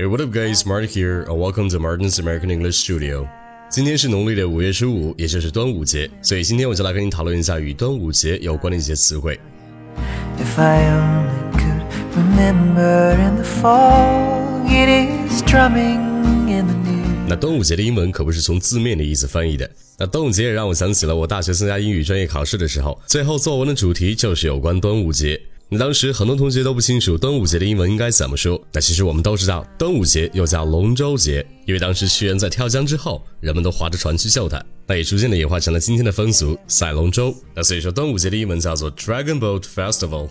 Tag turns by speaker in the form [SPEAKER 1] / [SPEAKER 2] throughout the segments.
[SPEAKER 1] Hey, what up, guys? Martin here, and welcome to Martin's American English Studio. 今天是农历的五月十五，也就是端午节，所以今天我就来跟你讨论一下与端午节有关的一些词汇。
[SPEAKER 2] If I only could remember in the fall, it is drumming in the new.
[SPEAKER 1] 那端午节的英文可不是从字面的意思翻译的。那端午节也让我想起了我大学参加英语专业考试的时候，最后作文的主题就是有关端午节。那当时很多同学都不清楚端午节的英文应该怎么说。那其实我们都知道，端午节又叫龙舟节，因为当时屈原在跳江之后，人们都划着船去救他，那也逐渐的演化成了今天的风俗赛龙舟。那所以说端午节的英文叫做 Dragon Boat Festival。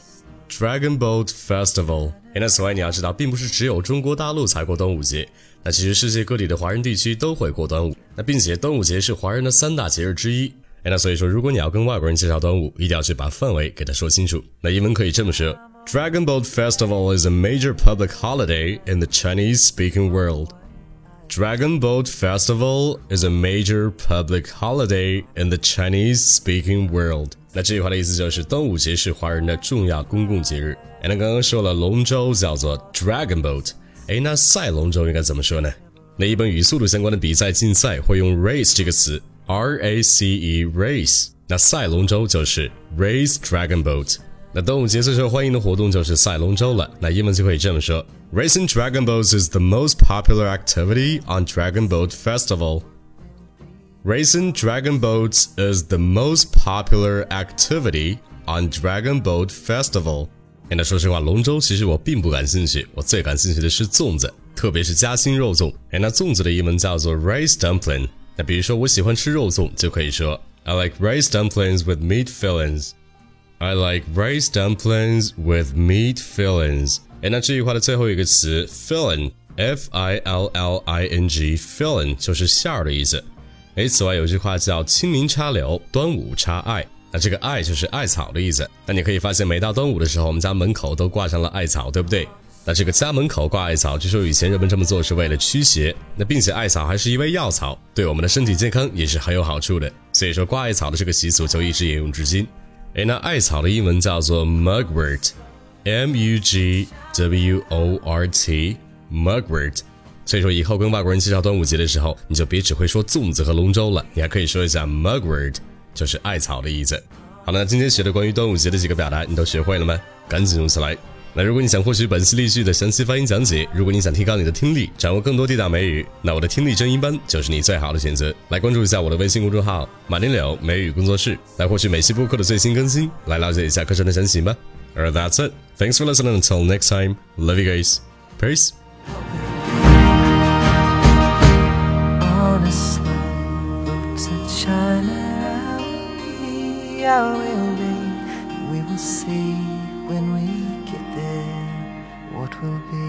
[SPEAKER 1] Dragon Boat Festival。那此外你要知道，并不是只有中国大陆才过端午节，那其实世界各地的华人地区都会过端午。那并且端午节是华人的三大节日之一。哎那所以说，如果你要跟外国人介绍端午，一定要去把范围给他说清楚。那英文可以这么说：Dragon Boat Festival is a major public holiday in the Chinese-speaking world. Dragon Boat Festival is a major public holiday in the Chinese-speaking world. 那这句话的意思就是端午节是华人的重要公共节日。哎，那刚刚说了龙舟叫做 Dragon Boat，哎，那赛龙舟应该怎么说呢？那一般与速度相关的比赛竞赛会用 race 这个词。R A C E race，那赛龙舟就是 race dragon boat。那端午节最受欢迎的活动就是赛龙舟了。那英文就可以这么说：Racing dragon boats is the most popular activity on Dragon Boat Festival. Racing dragon boats is the most popular activity on Dragon Boat Festival. 那说实话，龙舟其实我并不感兴趣，我最感兴趣的是粽子，特别是夹心肉粽。哎，那粽子的英文叫做 rice dumpling。 那比如说，我喜欢吃肉粽，就可以说 I like rice dumplings with meat fillings. I like rice dumplings with meat fillings. 哎，那这句话的最后一个词 filling，f i l l i n g，filling 就是馅儿的意思。哎，此外有句话叫清明插柳，端午插艾。那这个艾就是艾草的意思。那你可以发现，每到端午的时候，我们家门口都挂上了艾草，对不对？那这个家门口挂艾草，据说以前人们这么做是为了驱邪，那并且艾草还是一味药草，对我们的身体健康也是很有好处的。所以说挂艾草的这个习俗就一直沿用至今。哎，那艾草的英文叫做 mugwort，m u g w o r t，mugwort。所以说以后跟外国人介绍端午节的时候，你就别只会说粽子和龙舟了，你还可以说一下 mugwort，就是艾草的意思。好了，今天学的关于端午节的几个表达，你都学会了吗？赶紧用起来！那如果你想获取本期例句的详细发音讲解，如果你想提高你的听力，掌握更多地道美语，那我的听力正音班就是你最好的选择。来关注一下我的微信公众号“马丁柳美语工作室”，来获取每期播客的最新更新，来了解一下课程的详情吧。Alright, that's it. Thanks for listening. Until next time, love you guys. Peace.
[SPEAKER 2] On a slow boat to China, I will be. We will see. What will be.